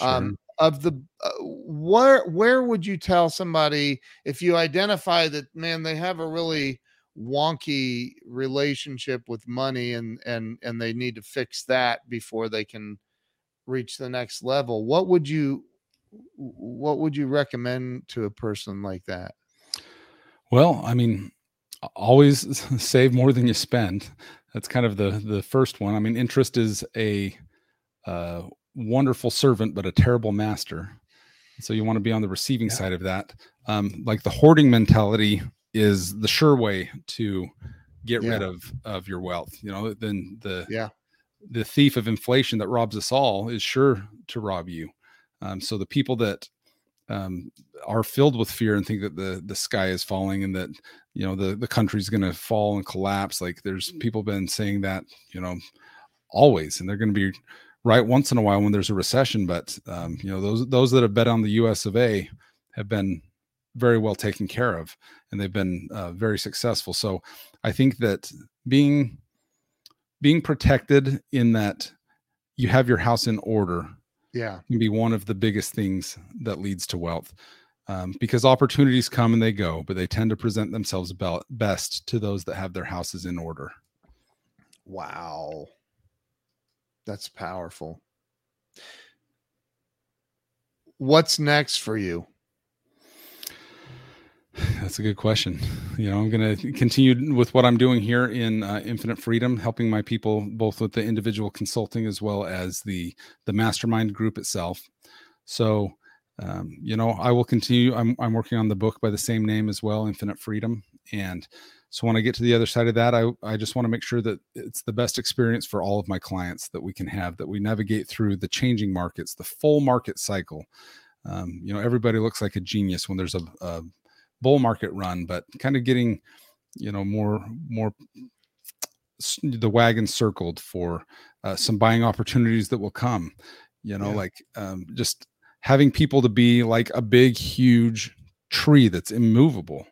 [SPEAKER 1] Um of the uh, where where would you tell somebody if you identify that man they have a really wonky relationship with money and and and they need to fix that before they can reach the next level what would you what would you recommend to a person like that
[SPEAKER 2] Well, I mean, always save more than you spend. That's kind of the the first one. I mean, interest is a uh, wonderful servant, but a terrible master. So you want to be on the receiving
[SPEAKER 1] Yeah.
[SPEAKER 2] side of that. Um, like the hoarding mentality is the sure way to get rid of of your wealth. You know, then the
[SPEAKER 1] Yeah.
[SPEAKER 2] the thief of inflation that robs us all is sure to rob you. Um, so the people that um, are filled with fear and think that the the sky is falling and that you know the the country's going to fall and collapse like there's people been saying that you know always and they're going to be right once in a while when there's a recession but um, you know those those that have bet on the us of a have been very well taken care of and they've been uh, very successful. So i think that being being protected in that you have your house in order
[SPEAKER 1] yeah.
[SPEAKER 2] can be one of the biggest things that leads to wealth um, because opportunities come and they go but they tend to present themselves be- best to those that have their houses in order.
[SPEAKER 1] Wow that's powerful what's next for you
[SPEAKER 2] that's a good question. You know, I'm going to continue with what I'm doing here in uh, Infinite Freedom, helping my people both with the individual consulting as well as the the mastermind group itself. So, um, you know, I will continue. I'm I'm working on the book by the same name as well, Infinite Freedom, and so when I get to the other side of that, I I just want to make sure that it's the best experience for all of my clients that we can have, that we navigate through the changing markets, the full market cycle. Um, you know, everybody looks like a genius when there's a, a bull market run, but kind of getting, you know, more more the wagon circled for uh, some buying opportunities that will come. You know, yeah. like um, just having people to be like a big, huge tree that's immovable.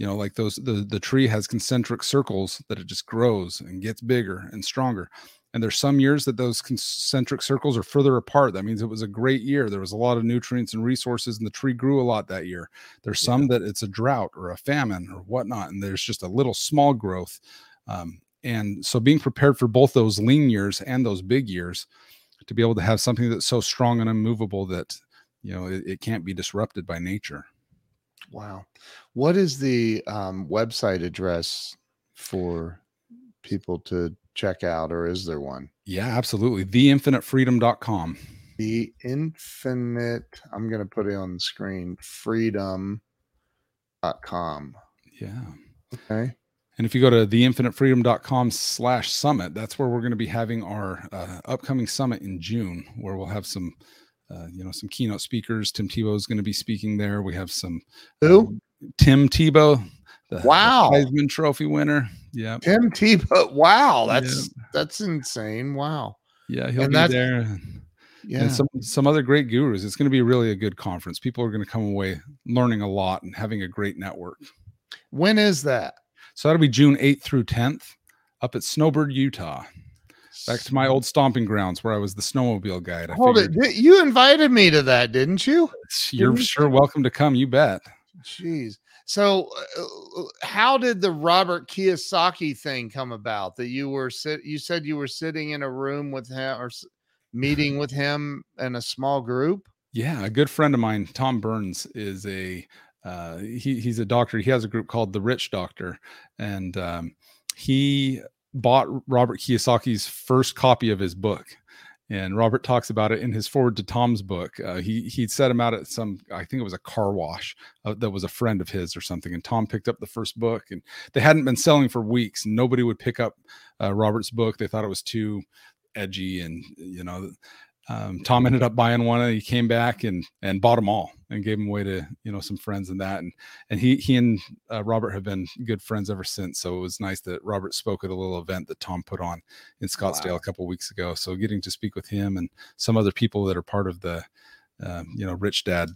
[SPEAKER 2] You know, like those the the tree has concentric circles that it just grows and gets bigger and stronger. And there's some years that those concentric circles are further apart. That means it was a great year. There was a lot of nutrients and resources and the tree grew a lot that year. There's some that it's a drought or a famine or whatnot and there's just a little small growth um, and so being prepared for both those lean years and those big years to be able to have something that's so strong and unmovable that you know it, it can't be disrupted by nature
[SPEAKER 1] wow what is the um, website address for people to check out, or is there one?
[SPEAKER 2] Yeah, absolutely. Theinfinitefreedom.com.
[SPEAKER 1] The infinite, I'm going to put it on the screen, freedom.com.
[SPEAKER 2] Yeah.
[SPEAKER 1] Okay.
[SPEAKER 2] And if you go to theinfinitefreedom.com slash summit, that's where we're going to be having our uh, upcoming summit in June, where we'll have some, uh, you know, some keynote speakers. Tim Tebow is going to be speaking there. We have some.
[SPEAKER 1] Who?
[SPEAKER 2] Um, Tim Tebow,
[SPEAKER 1] the, wow.
[SPEAKER 2] The Heisman Trophy winner. Yeah.
[SPEAKER 1] Tim Tebow. Wow. That's yeah. that's insane. Wow.
[SPEAKER 2] Yeah, he'll and be there. Yeah. And some some other great gurus. It's going to be really a good conference. People are going to come away learning a lot and having a great network.
[SPEAKER 1] When is that?
[SPEAKER 2] So that'll be June 8th through 10th up at Snowbird, Utah. Back to my old stomping grounds where I was the snowmobile guide. I
[SPEAKER 1] Hold figured, it. You invited me to that, didn't you?
[SPEAKER 2] You're didn't sure you? welcome to come. You bet.
[SPEAKER 1] Jeez. So, uh, uh, how did the Robert Kiyosaki thing come about? That you were sit, you said you were sitting in a room with him or meeting with him in a small group.
[SPEAKER 2] Yeah, a good friend of mine, Tom Burns, is a uh, he, he's a doctor. He has a group called the Rich Doctor, and um, he bought Robert Kiyosaki's first copy of his book and Robert talks about it in his forward to Tom's book. Uh, he he set him out at some, I think it was a car wash uh, that was a friend of his or something. And Tom picked up the first book, and they hadn't been selling for weeks. Nobody would pick up uh, Robert's book. They thought it was too edgy, and you know, um, Tom ended up buying one and he came back and and bought them all and gave them away to you know some friends and that and and he he and uh, Robert have been good friends ever since. So it was nice that Robert spoke at a little event that Tom put on in Scottsdale wow. a couple weeks ago. So getting to speak with him and some other people that are part of the uh, you know Rich Dad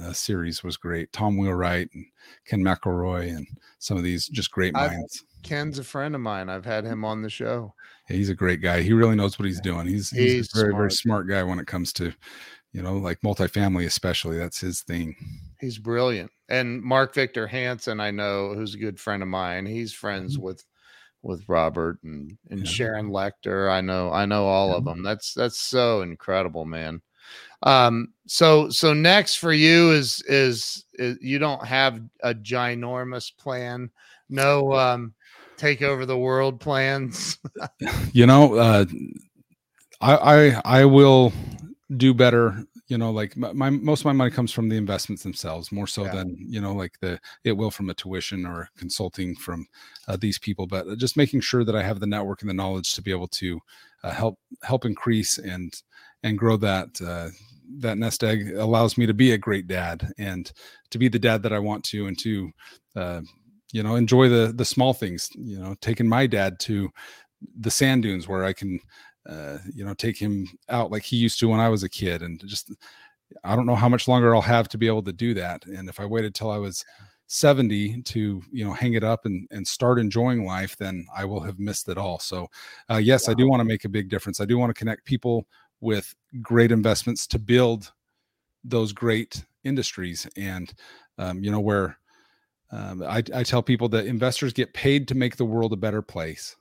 [SPEAKER 2] uh, series was great. Tom Wheelwright and Ken McElroy and some of these just great minds.
[SPEAKER 1] I've, Ken's a friend of mine. I've had him on the show
[SPEAKER 2] yeah, he's a great guy. He really knows what he's doing. He's, he's, he's a very, smart. very smart guy when it comes to, you know, like multifamily, especially. That's his thing.
[SPEAKER 1] He's brilliant. And Mark Victor Hansen, I know, who's a good friend of mine. He's friends mm-hmm. with with Robert and, and yeah. Sharon Lechter. I know, I know all yeah. of them. That's that's so incredible, man. Um, so so next for you is, is is you don't have a ginormous plan. No um take over the world plans?
[SPEAKER 2] you know, uh, I, I I will do better you know like my, my, most of my money comes from the investments themselves more so yeah. than you know like the it will from a tuition or consulting from uh, these people but just making sure that i have the network and the knowledge to be able to uh, help help increase and and grow that uh, that nest egg allows me to be a great dad and to be the dad that i want to and to uh, you know enjoy the the small things you know taking my dad to the sand dunes where i can uh, you know, take him out like he used to when I was a kid. And just, I don't know how much longer I'll have to be able to do that. And if I waited till I was 70 to, you know, hang it up and, and start enjoying life, then I will have missed it all. So, uh, yes, wow. I do want to make a big difference. I do want to connect people with great investments to build those great industries. And, um, you know, where um, I, I tell people that investors get paid to make the world a better place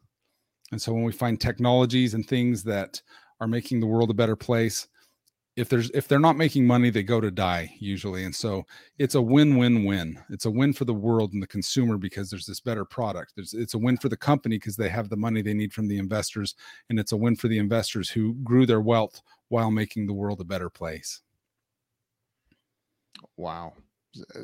[SPEAKER 2] and so when we find technologies and things that are making the world a better place, if there's if they're not making money, they go to die usually. And so it's a win-win-win. It's a win for the world and the consumer because there's this better product. There's, it's a win for the company because they have the money they need from the investors, and it's a win for the investors who grew their wealth while making the world a better place.
[SPEAKER 1] Wow. Uh,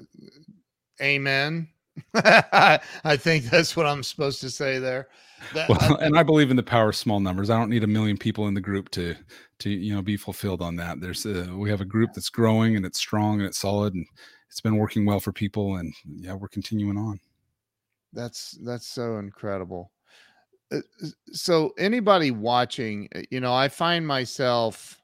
[SPEAKER 1] amen. I think that's what I'm supposed to say there.
[SPEAKER 2] That, well, I, and I believe in the power of small numbers. I don't need a million people in the group to to you know be fulfilled on that. There's a, we have a group that's growing and it's strong and it's solid and it's been working well for people and yeah, we're continuing on.
[SPEAKER 1] That's that's so incredible. Uh, so anybody watching, uh, you know, I find myself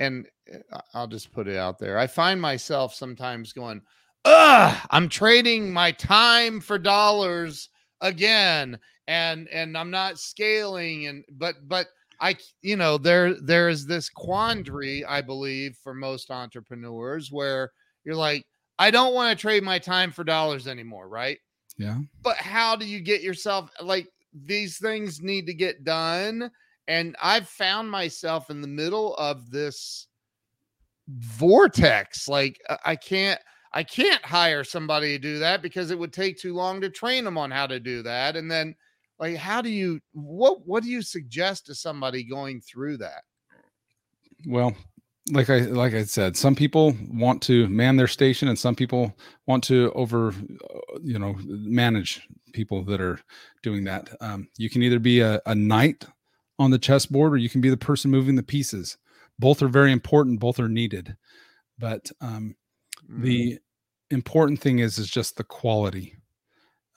[SPEAKER 1] and uh, I'll just put it out there. I find myself sometimes going, "Ugh, I'm trading my time for dollars again." and and I'm not scaling and but but I you know there there is this quandary I believe for most entrepreneurs where you're like I don't want to trade my time for dollars anymore, right?
[SPEAKER 2] Yeah.
[SPEAKER 1] But how do you get yourself like these things need to get done and I've found myself in the middle of this vortex like I can't I can't hire somebody to do that because it would take too long to train them on how to do that and then like how do you what what do you suggest to somebody going through that?
[SPEAKER 2] Well like i like i said some people want to man their station and some people want to over uh, you know manage people that are doing that. Um, you can either be a, a knight on the chessboard or you can be the person moving the pieces. Both are very important both are needed. But um, mm-hmm. the important thing is is just the quality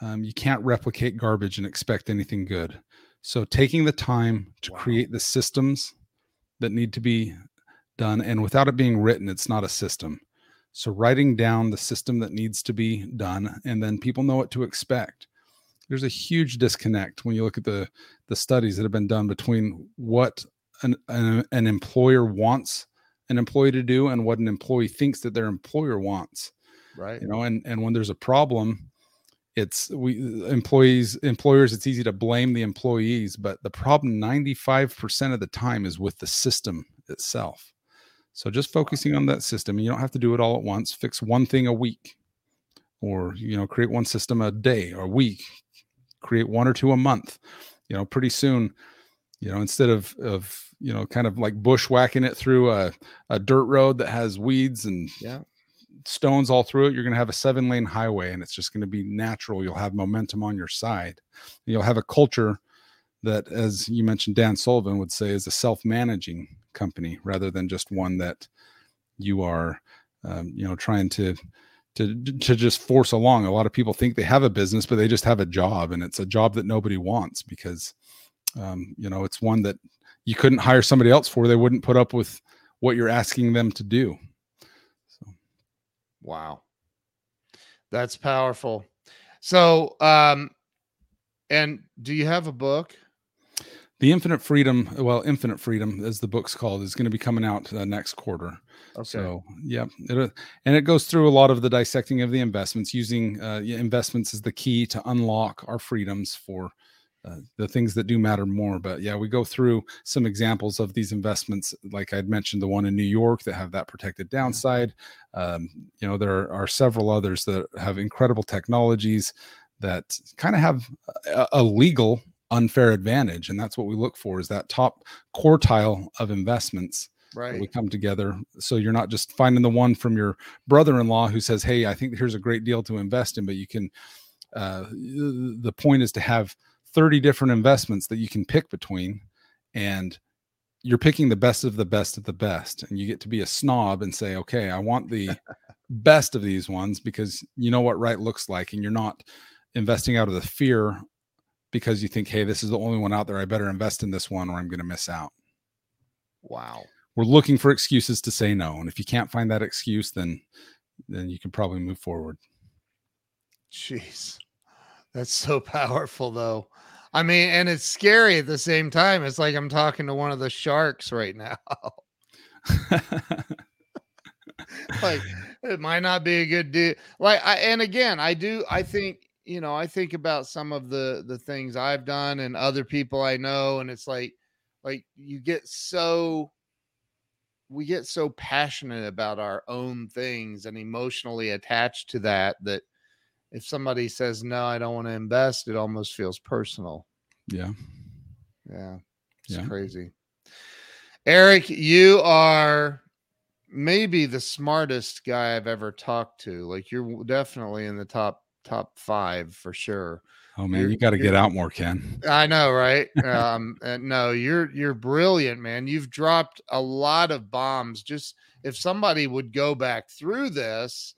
[SPEAKER 2] um, you can't replicate garbage and expect anything good. So taking the time to wow. create the systems that need to be done, and without it being written, it's not a system. So writing down the system that needs to be done, and then people know what to expect. There's a huge disconnect when you look at the the studies that have been done between what an, an, an employer wants an employee to do and what an employee thinks that their employer wants.
[SPEAKER 1] Right.
[SPEAKER 2] You know, and and when there's a problem, it's we employees employers it's easy to blame the employees but the problem 95% of the time is with the system itself. So just focusing on that system you don't have to do it all at once. Fix one thing a week or you know create one system a day or a week create one or two a month you know pretty soon you know instead of of you know kind of like bushwhacking it through a, a dirt road that has weeds and
[SPEAKER 1] yeah
[SPEAKER 2] stones all through it, you're going to have a seven lane highway and it's just going to be natural. You'll have momentum on your side. You'll have a culture that, as you mentioned, Dan Sullivan would say, is a self managing company rather than just one that you are, um, you know, trying to. To, to just force along. A lot of people think they have a business, but they just have a job, and it's a job that nobody wants because, um, you know, it's one that you couldn't hire somebody else for. They wouldn't put up with what you're asking them to do.
[SPEAKER 1] Wow. That's powerful. So, um, and do you have a book?
[SPEAKER 2] The Infinite Freedom, well, Infinite Freedom, as the book's called, is going to be coming out uh, next quarter. Okay. So, yeah, it, uh, and it goes through a lot of the dissecting of the investments, using uh, investments as the key to unlock our freedoms for uh, the things that do matter more. But yeah, we go through some examples of these investments, like I'd mentioned, the one in New York that have that protected downside. Um, you know, there are several others that have incredible technologies that kind of have a, a legal unfair advantage, and that's what we look for: is that top quartile of investments
[SPEAKER 1] Right.
[SPEAKER 2] We come together. So you're not just finding the one from your brother-in-law who says, "Hey, I think here's a great deal to invest in," but you can. Uh, the point is to have 30 different investments that you can pick between, and you're picking the best of the best of the best, and you get to be a snob and say, "Okay, I want the best of these ones because you know what right looks like, and you're not investing out of the fear because you think, hey, this is the only one out there. I better invest in this one or I'm going to miss out.
[SPEAKER 1] Wow
[SPEAKER 2] we're looking for excuses to say no. And if you can't find that excuse, then then you can probably move forward.
[SPEAKER 1] Jeez. That's so powerful though. I mean, and it's scary at the same time. It's like I'm talking to one of the sharks right now. like it might not be a good deal. Like I and again, I do I think, you know, I think about some of the the things I've done and other people I know and it's like like you get so we get so passionate about our own things and emotionally attached to that that if somebody says no i don't want to invest it almost feels personal
[SPEAKER 2] yeah
[SPEAKER 1] yeah it's yeah. crazy eric you are maybe the smartest guy i've ever talked to like you're definitely in the top top five for sure
[SPEAKER 2] Oh man, you're, you got to get out more, Ken.
[SPEAKER 1] I know, right? um, no, you're you're brilliant, man. You've dropped a lot of bombs. Just if somebody would go back through this,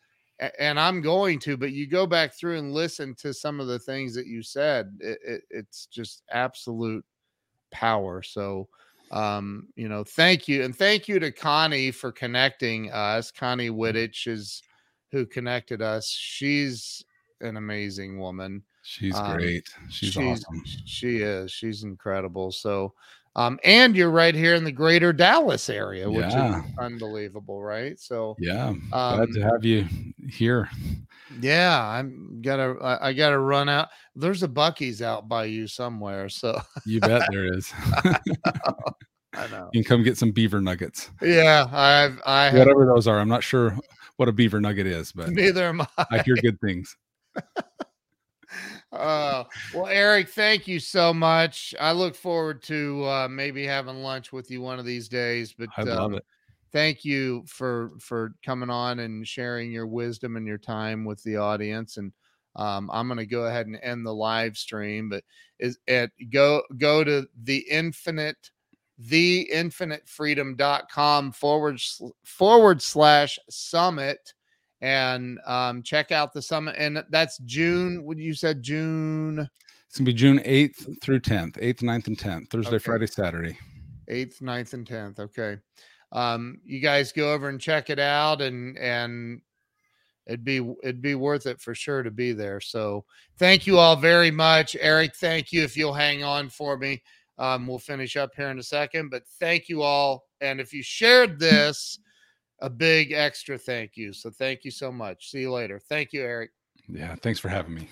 [SPEAKER 1] and I'm going to, but you go back through and listen to some of the things that you said. It, it, it's just absolute power. So, um, you know, thank you, and thank you to Connie for connecting us. Connie mm-hmm. Wittich is who connected us. She's an amazing woman.
[SPEAKER 2] She's um, great. She's, she's, awesome.
[SPEAKER 1] She is. She's incredible. So, um, and you're right here in the greater Dallas area, which yeah. is unbelievable, right? So,
[SPEAKER 2] yeah, um, glad to have you here.
[SPEAKER 1] Yeah, I'm gotta, I, I gotta run out. There's a Buc-ee's out by you somewhere. So,
[SPEAKER 2] you bet there is. I know. You can come get some beaver nuggets.
[SPEAKER 1] Yeah, I've, I
[SPEAKER 2] whatever have, those are. I'm not sure what a beaver nugget is, but
[SPEAKER 1] neither am I.
[SPEAKER 2] I hear good things.
[SPEAKER 1] Uh, well, Eric, thank you so much. I look forward to uh, maybe having lunch with you one of these days. But
[SPEAKER 2] I love um, it.
[SPEAKER 1] Thank you for for coming on and sharing your wisdom and your time with the audience. And um, I'm going to go ahead and end the live stream. But is at go go to the infinite theinfinitefreedom.com forward forward slash summit and um, check out the summit. And that's June. What you said, June?
[SPEAKER 2] It's gonna be June 8th through 10th, 8th, 9th, and 10th, Thursday, okay. Friday, Saturday.
[SPEAKER 1] 8th, 9th, and 10th. Okay. Um, you guys go over and check it out and and it'd be it'd be worth it for sure to be there. So thank you all very much. Eric, thank you if you'll hang on for me. Um, we'll finish up here in a second, but thank you all. And if you shared this, a big extra thank you. So thank you so much. See you later. Thank you, Eric.
[SPEAKER 2] Yeah, thanks for having me.